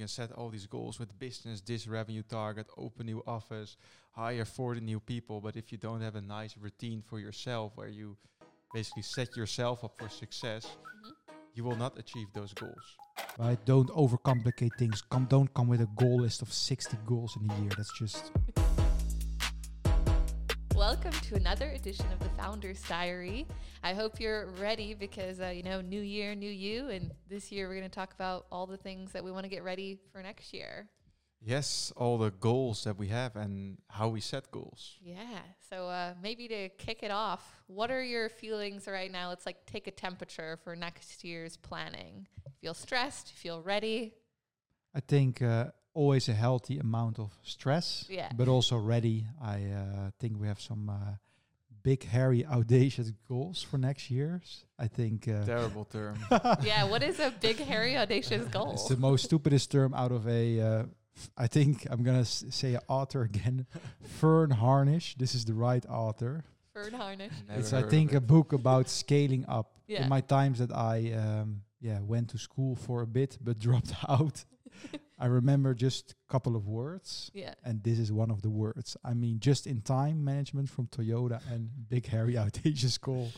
can set all these goals with business, this revenue target, open new office, hire 40 new people. But if you don't have a nice routine for yourself where you basically set yourself up for success, Mhm. you will not achieve those goals. Right? Don't overcomplicate things. Come, don't come with a goal list of 60 goals in a year. That's just Welcome to another edition of the Founders Diary. I hope you're ready because, uh, you know, new year, new you. And this year we're going to talk about all the things that we want to get ready for next year. Yes, all the goals that we have and how we set goals. Yeah. So uh, maybe to kick it off, what are your feelings right now? Let's like take a temperature for next year's planning. Feel stressed? Feel ready? I think uh, always a healthy amount of stress, Yeah. but also ready. I uh, think we have some uh, big, hairy, audacious goals for next year. I think uh, Terrible term. yeah. What is a big, hairy, audacious goal? it's the most stupidest term out of a. Uh, f- I think I'm gonna s- say a author again, Verne Harnish. This is the right author. Verne Harnish. Never it's I of think a book about scaling up. Yeah. In my times that I um, yeah went to school for a bit but dropped out, I remember just a couple of words. Yeah. And this is one of the words. I mean, just in time management from Toyota and big hairy audacious goal,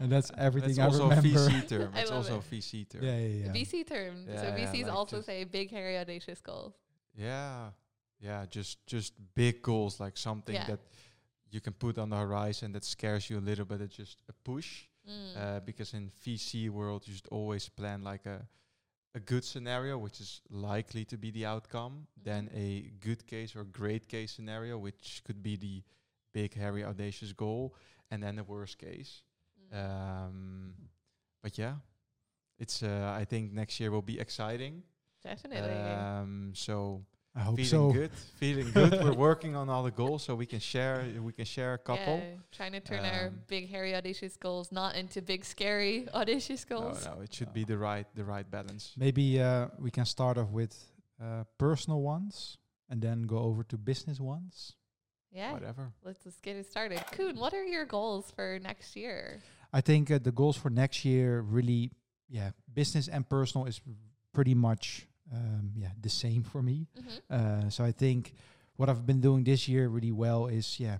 and that's everything That's I also a remember. VC term. It's also it. a VC term. yeah, yeah, yeah. VC term. so Yeah, yeah, VCs like also say big, hairy, audacious goals. Yeah, yeah, just just big goals, like something Yeah. that you can put on the horizon that scares you a little bit. It's just a push, Mm. uh, because in VC world you should always plan like a a good scenario, which is likely to be the outcome, then Mhm. a good case or great case scenario, which could be the big, hairy, audacious goal, and then the worst case. Mm. Um, but yeah, it's. Uh, I think next year will be exciting. Definitely. Um, so I hope feeling so. good, feeling good. We're working on all the goals, so we can share. We can share a couple. Yeah, trying to turn our Um, big, hairy, audacious goals not into big, scary, audacious goals. no, no, it should be the right, the right balance. Maybe uh, we can start off with uh, personal ones and then go over to business ones. Yeah, Whatever. let's, let's get it started. Coen, what are your goals for next year? I think uh, the goals for next year really, yeah, business and personal is pretty much um, yeah the same for me. Mm-hmm. Uh, so I think what I've been doing this year really well is yeah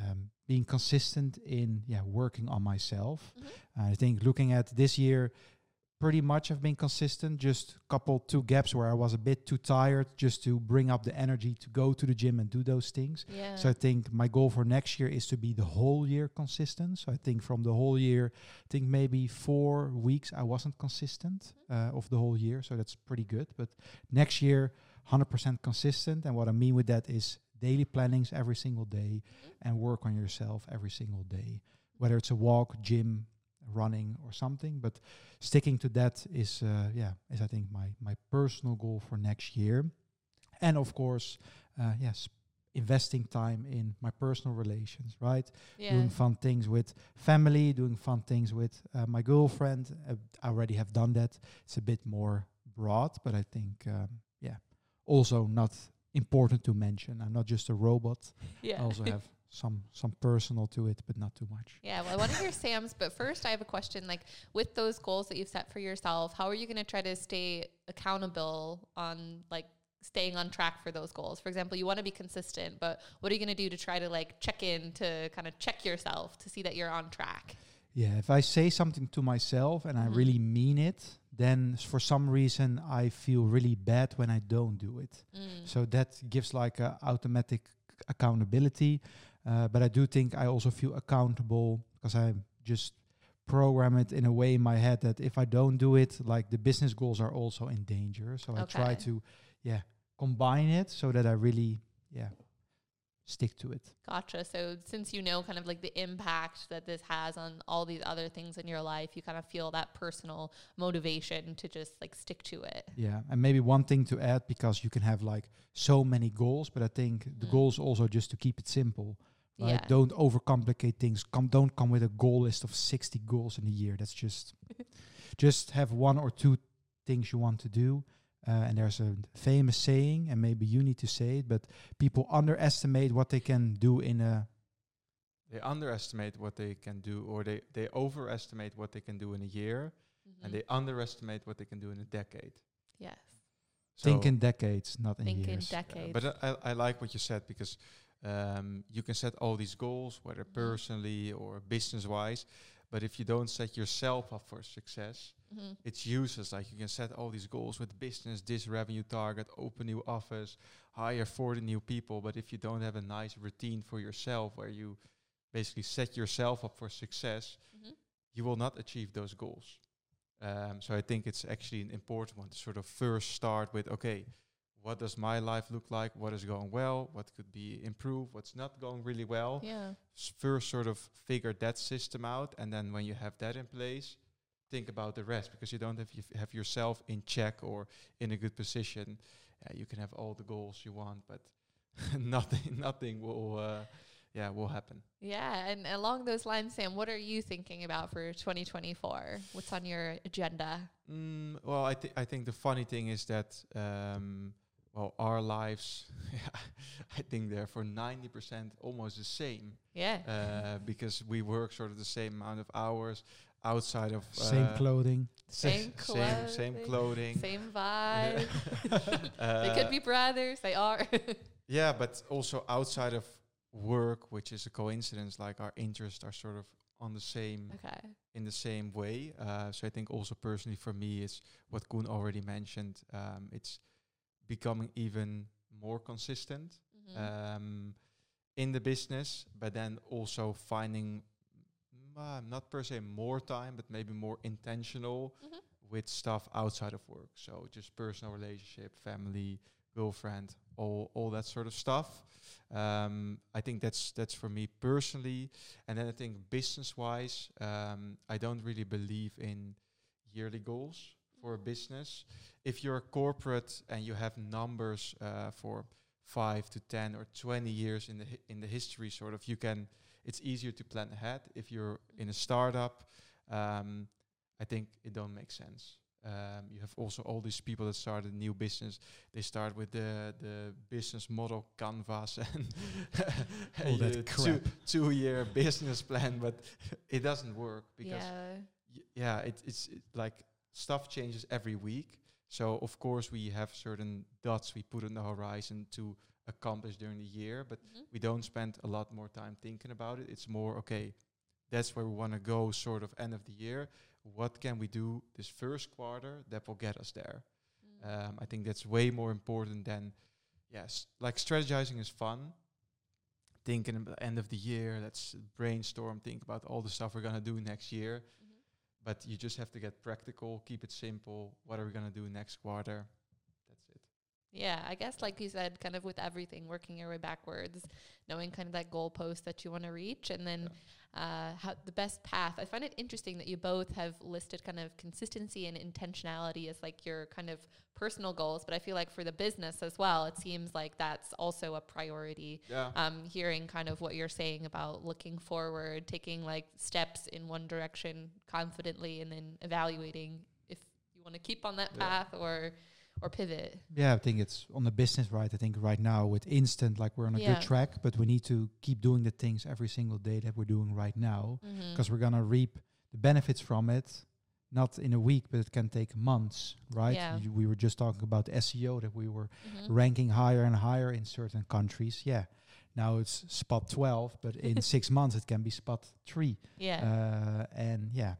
um, being consistent in yeah working on myself. Mm-hmm. I think looking at this year, pretty much I've been consistent. Just couple two gaps where I was a bit too tired, just to bring up the energy to go to the gym and do those things. Yeah. So I think my goal for next year is to be the whole year consistent. So I think from the whole year, I think maybe four weeks I wasn't consistent uh, of the whole year. So that's pretty good. But next year, 100% consistent. And what I mean with that is daily plannings every single day and work on yourself every single day, whether it's a walk, gym, running or something. But sticking to that is, uh, yeah, is I think my my personal goal for next year. And of course, uh, yes, investing time in my personal relations, right? yeah. Doing fun things with family, doing fun things with uh, my girlfriend. Uh, I already have done that. It's a bit more broad, but I think, um, yeah, also not important to mention. I'm not just a robot. yeah. I also have some some personal to it, but not too much. Yeah, well, I want to hear Sam's, but first I have a question. Like, with those goals that you've set for yourself, how are you going to try to stay accountable on like staying on track for those goals? For example, you want to be consistent, but what are you going to do to try to like check in to kind of check yourself to see that you're on track? Yeah, if I say something to myself and I Mhm. really mean it, then for some reason I feel really bad when I don't do it. Mm. So that gives like a automatic accountability. Uh, but I do think I also feel accountable because I just program it in a way in my head that if I don't do it, like the business goals are also in danger. So I try to, yeah, combine it so that I really, yeah, stick to it. Gotcha. So since you know kind of like the impact that this has on all these other things in your life, you kind of feel that personal motivation to just like stick to it. Yeah, and maybe one thing to add because you can have like so many goals, but I think the Mm. goal is also just to keep it simple. Right? Yeah. Don't overcomplicate things. Come, don't come with a goal list of sixty goals in a year. That's just, just have one or two things you want to do. Uh, and there's a famous saying, and maybe you need to say it, but people underestimate what they can do in a They underestimate what they can do, or they, they overestimate what they can do in a year, Mhm. and they underestimate what they can do in a decade. yes. Think in decades, not in Think in years. Yeah, decades. but I, I like what you said because um, you can set all these goals, whether Mhm. personally or business wise. But if you don't set yourself up for success, Mhm. it's useless. Like you can set all these goals with business, this revenue target, open new office, hire 40 new people. But if you don't have a nice routine for yourself where you basically set yourself up for success, Mhm. you will not achieve those goals. Um, so I think it's actually an important one to sort of first start with okay, what does my life look like? What is going well? What could be improved? What's not going really well? Yeah. S- First, sort of figure that system out, and then when you have that in place, think about the rest because you don't have you have yourself in check or in a good position. Uh, you can have all the goals you want, but nothing nothing will uh, yeah will happen. Yeah. And along those lines, Sam, what are you thinking about for 2024? What's on your agenda? Mm, well, I think I think the funny thing is that um, well, our lives, I think they're for ninety percent almost the same Yeah. uh, because we work sort of the same amount of hours outside of Same uh, clothing. Same same same clothing, clothing. Same vibe. they Uh, could be brothers. They are. Yeah, but also outside of work, which is a coincidence, like our interests are sort of on the same okay. in the same way. Uh, so I think also personally for me is what Coen already mentioned. Um, it's becoming even more consistent Mhm. um, in the business, but then also finding mm, not per se more time, but maybe more intentional Mhm. with stuff outside of work. So just personal relationship, family, girlfriend, all all that sort of stuff. Um, I think that's that's for me personally, and then I think business wise, um, I don't really believe in yearly goals for a business. If you're a corporate and you have numbers uh, for five to ten or twenty years in the hi- in the history, sort of, you can. It's easier to plan ahead. If you're in a startup, um, I think it don't make sense. Um, you have also all these people that start a new business. They start with the the business model canvas and All that a crap. two two year business plan, but it doesn't work because yeah. y- yeah, it, it's it, like stuff changes every week. So of course we have certain dots we put on the horizon to accomplish during the year, but Mhm. we don't spend a lot more time thinking about it. It's more okay. That's where we want to go, sort of end of the year. What can we do this first quarter that will get us there? Mm. Um, I think that's way more important than, yes, like strategizing is fun. Thinking about the end of the year, let's brainstorm, think about all the stuff we're gonna do next year. Mhm. But you just have to get practical, keep it simple. What are we gonna do next quarter? Yeah, I guess like you said, kind of with everything, working your way backwards, knowing kind of that goalpost that you want to reach, and then uh, how the best path. I find it interesting that you both have listed kind of consistency and intentionality as like your kind of personal goals, but I feel like for the business as well, it seems like that's also a priority. Yeah. Um, hearing kind of what you're saying about looking forward, taking like steps in one direction confidently, and then evaluating if you want to keep on that Yeah. path or or pivot. Yeah, I think it's on the business right. I think right now with Instant, like we're on a Yeah. good track, but we need to keep doing the things every single day that we're doing right now Mm-hmm. because we're gonna reap the benefits from it, not in a week, but it can take months, right? Yeah. You- we were just talking about SEO that we were Mm-hmm. ranking higher and higher in certain countries. Yeah, now it's spot twelve, but in six months it can be spot three. Yeah. Uh, and yeah,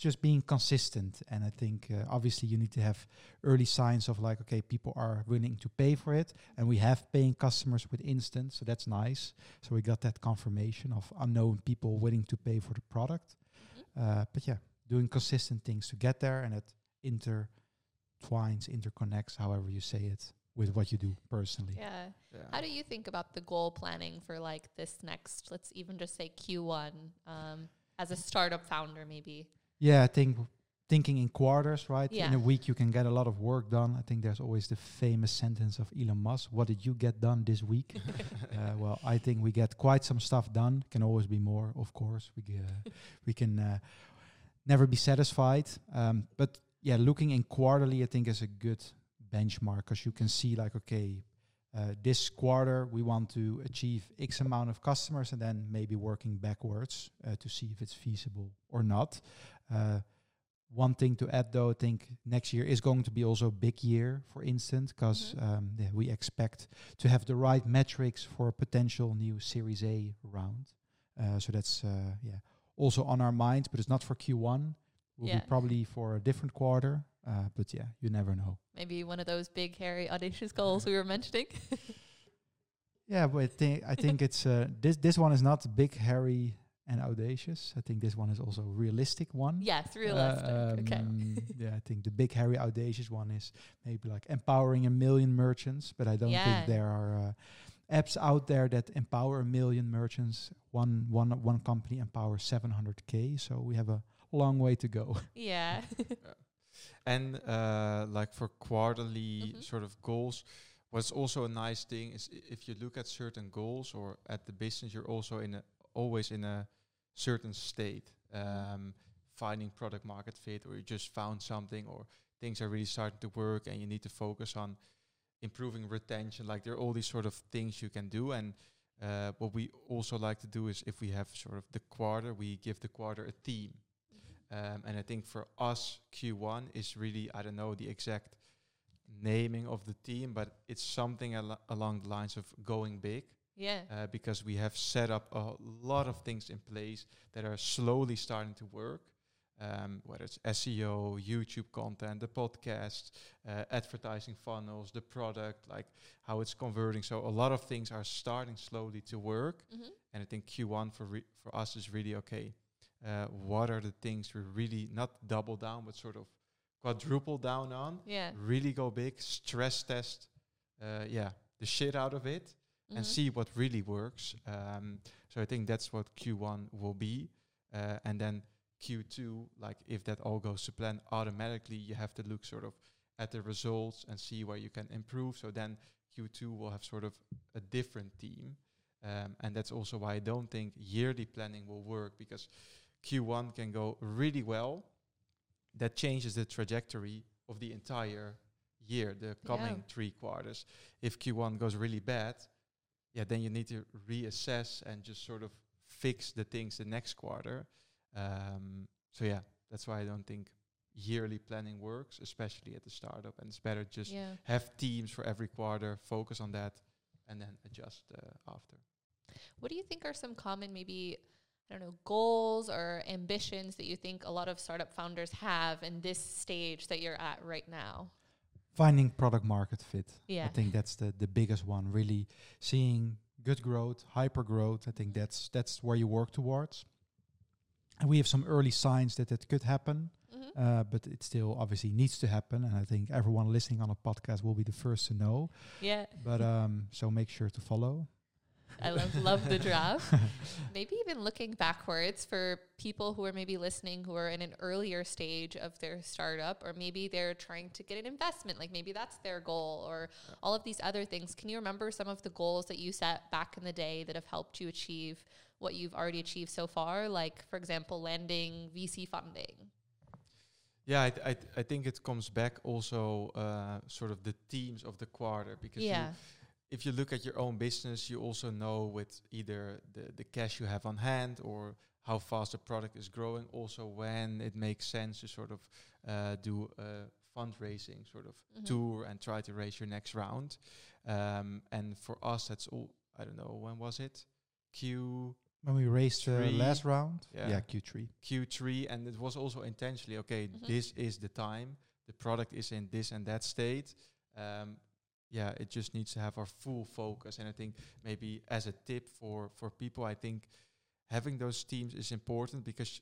it's just being consistent. And I think uh, obviously you need to have early signs of like, okay, people are willing to pay for it, and we have paying customers with Instant, so that's nice. So we got that confirmation of unknown people willing to pay for the product. Mhm. Uh, but yeah, doing consistent things to get there, and it intertwines, interconnects, however you say it, with what you do personally. yeah. yeah. How do you think about the goal planning for like this next, let's even just say Q1 um, as a startup founder, maybe? Yeah, I think thinking in quarters, right? In a week, you can get a lot of work done. I think there's always the famous sentence of Elon Musk What did you get done this week? uh, well, I think we get quite some stuff done. Can always be more, of course. We, uh, we can uh, never be satisfied. Um, but yeah, looking in quarterly, I think is a good benchmark because you can see, like, okay, uh, this quarter we want to achieve X amount of customers and then maybe working backwards uh, to see if it's feasible or not. Uh, one thing to add though, I think next year is going to be also a big year for Instant because Mhm. um, yeah, we expect to have the right metrics for a potential new Series A round. Uh, so that's uh, yeah also on our minds, but it's not for Q1. Will Yeah. be probably for a different quarter. Uh, but yeah, you never know. Maybe one of those big, hairy, audacious goals we were mentioning. Yeah, but I think I think it's uh, this this one is not big, hairy, and audacious. I think this one is also a realistic one. yes, realistic. okay. Um, yeah, I think the big, hairy, audacious one is maybe like empowering a million merchants, but I don't Yeah. think there are uh, apps out there that empower a million merchants. One one one company empowers 700k, so we have a long way to go. Yeah. And uh, like for quarterly Mhm. sort of goals, what's also a nice thing is i- if you look at certain goals or at the business, you're also in a always in a certain state, um, finding product market fit, or you just found something, or things are really starting to work, and you need to focus on improving retention. Like there are all these sort of things you can do, and uh, what we also like to do is if we have sort of the quarter, we give the quarter a theme. Um, and I think for us, Q1 is really, I don't know the exact naming of the team, but it's something al- along the lines of going big yeah. uh, because we have set up a lot of things in place that are slowly starting to work. Um, whether it's SEO, YouTube content, the podcast, uh, advertising funnels, the product, like how it's converting. So a lot of things are starting slowly to work. Mhm. And I think Q1 for re- for us is really okay. Uh, what are the things we really not double down, but sort of quadruple down on? Yeah. Really go big, stress test, uh, yeah, the shit out of it, Mhm. and see what really works. Um, so I think that's what Q1 will be, uh, and then Q2, like if that all goes to plan, automatically you have to look sort of at the results and see where you can improve. So then Q2 will have sort of a different team. Um, and that's also why I don't think yearly planning will work because Q1 can go really well. That changes the trajectory of the entire year, the coming Yeah. three quarters. If Q1 goes really bad, yeah, then you need to reassess and just sort of fix the things the next quarter. Um, so yeah, that's why I don't think yearly planning works, especially at the startup. And it's better just yeah. have teams for every quarter, focus on that, and then adjust uh, after. What do you think are some common, maybe, I don't know, goals or ambitions that you think a lot of startup founders have in this stage that you're at right now? Finding product market fit. Yeah. I think that's the the biggest one. Really seeing good growth, hyper growth. I think that's that's where you work towards. And we have some early signs that it could happen, Mhm. uh, but it still obviously needs to happen. And I think everyone listening on a podcast will be the first to know. Yeah. But um, so make sure to follow. I love love the draft. maybe even looking backwards for people who are maybe listening who are in an earlier stage of their startup or maybe they're trying to get an investment like maybe that's their goal or all of these other things. Can you remember some of the goals that you set back in the day that have helped you achieve what you've already achieved so far? Like for example landing vc funding. Yeah, I, th- I, th- I think it comes back also uh, sort of the themes of the quarter because you, yeah if you look at your own business, you also know with either the, the cash you have on hand or how fast the product is growing, also when it makes sense to sort of uh, do a fundraising sort of Mhm. tour and try to raise your next round. Um, and for us, that's all, I don't know, when was it? Q When we raised the Three. last round, Yeah. yeah, Q3. Q3, and it was also intentionally okay. Mhm. This is the time. The product is in this and that state. Um, yeah, it just needs to have our full focus. And I think maybe as a tip for for people, I think having those teams is important because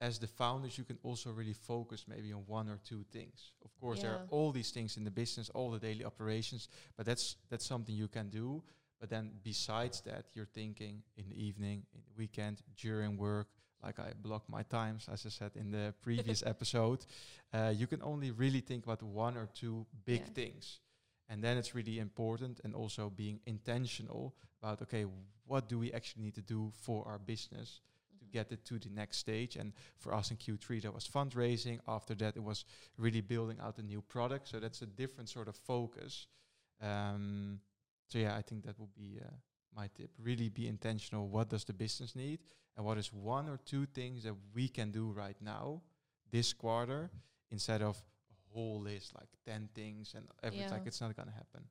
as the founders, you can also really focus maybe on one or two things. Of course, there are all these things in the business, all the daily operations, but that's that's something you can do. But then besides that, you're thinking in the evening, in the weekend, during work, like I block my times, as I said in the previous episode. Uh, you can only really think about one or two big Yeah. things. And then it's really important and also being intentional about, okay, what do we actually need to do for our business to get it to the next stage? And for us in Q3, that was fundraising. After that, it was really building out a new product. So that's a different sort of focus. Um, so yeah, I think that would be uh, my tip. Really be intentional. What does the business need? And what is one or two things that we can do right now this quarter instead of whole list like 10 things and everything Yeah. like it's not going to happen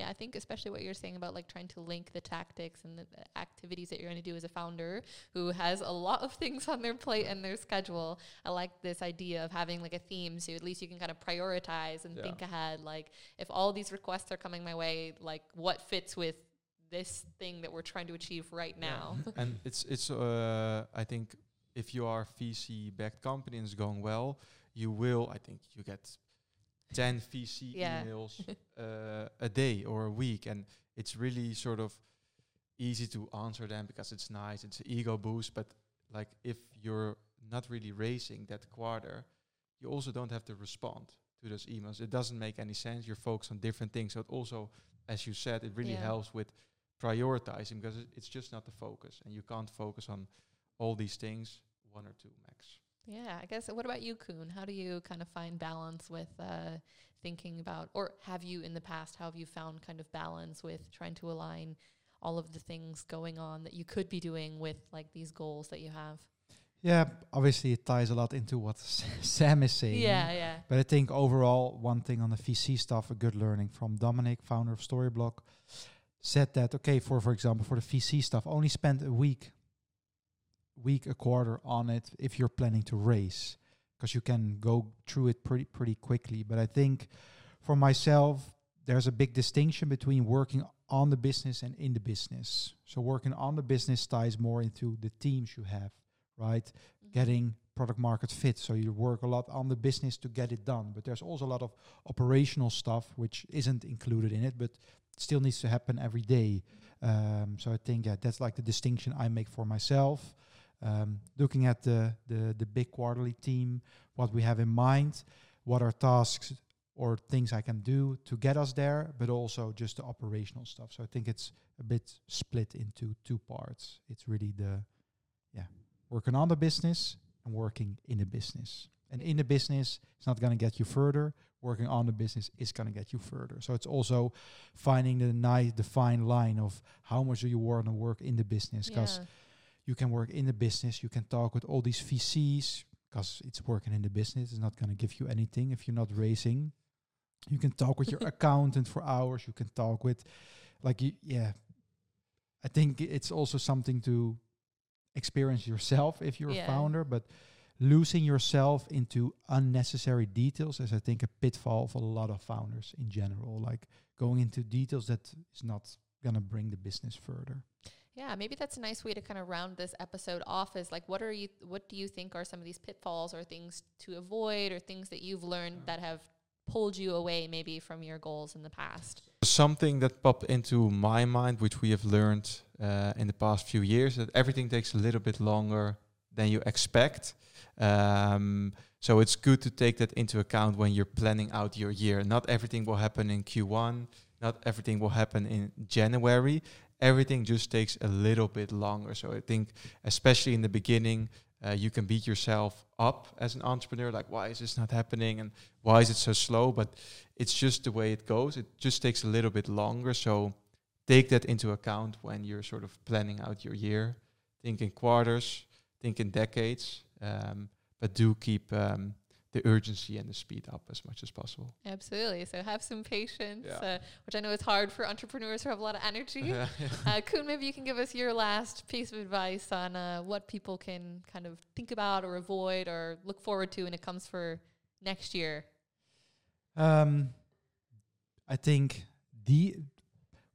Yeah, I think especially what you're saying about like trying to link the tactics and the activities that you're going to do as a founder who has a lot of things on their plate and their schedule. I like this idea of having like a theme so at least you can kind of prioritize and Yeah. think ahead. Like if all these requests are coming my way, like what fits with this thing that we're trying to achieve right Yeah. now. and it's it's uh i think if you are vc backed company and it's going well you will i think you get 10 vc Yeah. emails uh, a day or a week and it's really sort of easy to answer them because it's nice it's an ego boost but like if you're not really racing that quarter you also don't have to respond to those emails it doesn't make any sense you're focused on different things so it also as you said it really Yeah. helps with prioritizing because it's just not the focus and you can't focus on all these things one or two max Yeah, I guess. What about you, Coen? How do you kind of find balance with uh, thinking about, or have you in the past, how have you found kind of balance with trying to align all of the things going on that you could be doing with like these goals that you have? Yeah, obviously it ties a lot into what Sam is saying. Yeah, yeah. But I think overall, one thing on the VC stuff, a good learning from Dominic, founder of Storyblok, said that okay, for for example, for the VC stuff, only spend a week, week a quarter on it if you're planning to raise, because you can go through it pretty pretty quickly. But I think for myself, there's a big distinction between working on the business and in the business. So working on the business ties more into the teams you have, right? Mhm. getting product market fit. So you work a lot on the business to get it done. But there's also a lot of operational stuff which isn't included in it, but still needs to happen every day. Um, so I think yeah, that's like the distinction I make for myself. Um, looking at the, the the big quarterly team, what we have in mind, what are tasks or things I can do to get us there, but also just the operational stuff. So I think it's a bit split into two parts. It's really the yeah working on the business and working in the business. And in the business, it's not going to get you further. Working on the business is going to get you further. So it's also finding the nice, the fine line of how much do you want to work in the business. Because Yeah. You can work in the business, you can talk with all these VCs because it's working in the business. It's not going to give you anything if you're not raising. You can talk with your accountant for hours. You can talk with, like, you, yeah. I think it's also something to experience yourself if you're Yeah. a founder, but losing yourself into unnecessary details is, I think, a pitfall for a lot of founders in general. Like going into details that is not going to bring the business further. Yeah, maybe that's a nice way to kind of round this episode off. Is like, what are you? What do you think are some of these pitfalls or things to avoid, or things that you've learned that have pulled you away maybe from your goals in the past? something that popped into my mind which we have learned uh, in the past few years that everything takes a little bit longer than you expect um, so it's good to take that into account when you're planning out your year not everything will happen in q1 not everything will happen in january everything just takes a little bit longer. So i think especially in the beginning uh, you can beat yourself up as an entrepreneur like why is this not happening? And why is it so slow? But it's just the way it goes. It just takes a little bit longer. So take that into account when you're sort of planning out your year. Think in quarters think in decades um, but do keep um, the urgency and the speed up as much as possible Absolutely. So have some patience, Yeah. uh, which I know is hard for entrepreneurs who have a lot of energy. uh, Coen, maybe you can give us your last piece of advice on uh, what people can kind of think about or avoid or look forward to when it comes for next year. Um, I think the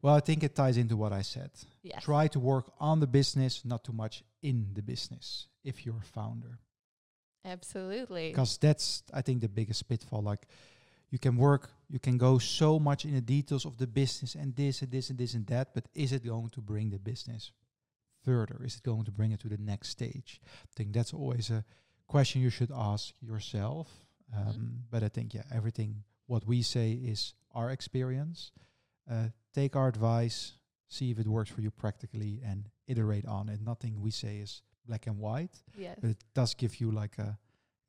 well, I think it ties into what I said. Yes. Try to work on the business, not too much in the business. If you're a founder, Absolutely. because that's I think the biggest pitfall. Like you can work, you can go so much in the details of the business and this and this and this and that, but is it going to bring the business further? Is it going to bring it to the next stage? I think that's always a question you should ask yourself. Um, Mhm. But I think yeah, everything what we say is our experience. Uh, take our advice, see if it works for you practically, and iterate on it. Nothing we say is black and white Yes. but it does give you like a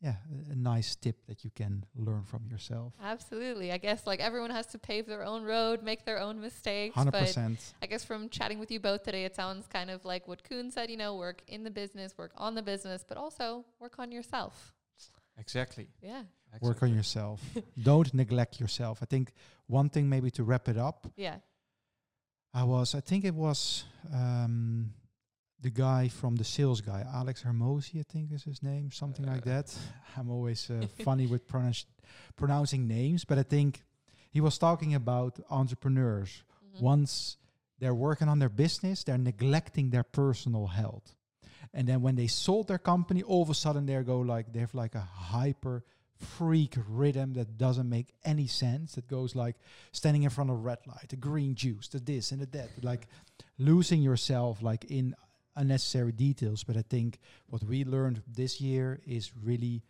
yeah a, a nice tip that you can learn from yourself Absolutely. I guess like everyone has to pave their own road, make their own mistakes. 100% But I guess from chatting with you both today, it sounds kind of like what Coen said, you know, work in the business, work on the business, but also work on yourself. Exactly. Yeah. Work on yourself. Don't neglect yourself. I think one thing maybe to wrap it up. Yeah. I was, I think it was um, the guy from the sales guy, Alex Hormozi, I think is his name, something like Uh. that. I'm always uh, funny with pronounce pronouncing names, but I think he was talking about entrepreneurs. Mhm. Once they're working on their business, they're neglecting their personal health. And then when they sold their company, all of a sudden they go like they have like a hyper freak rhythm that doesn't make any sense. That goes like standing in front of a red light, the green juice, the this and the that, like losing yourself like in unnecessary details. But I think what we learned this year is really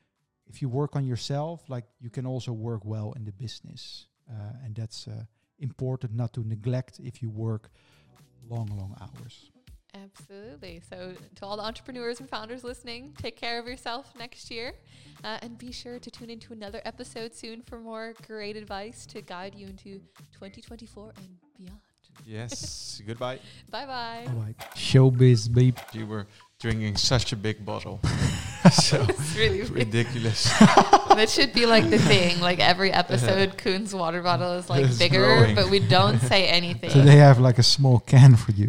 if you work on yourself, like you can also work well in the business, uh, and that's uh, important not to neglect if you work long, long hours. Absolutely. So, to all the entrepreneurs and founders listening, take care of yourself next year. Uh, and be sure to tune into another episode soon for more great advice to guide you into 2024 and beyond. Yes. Goodbye. Bye bye. All right, showbiz, babe. You were drinking such a big bottle. so It's really ridiculous. that should be like the thing. Like every episode, Coen's water bottle is like It's bigger, growing. but we don't say anything. So they have like a small can for you.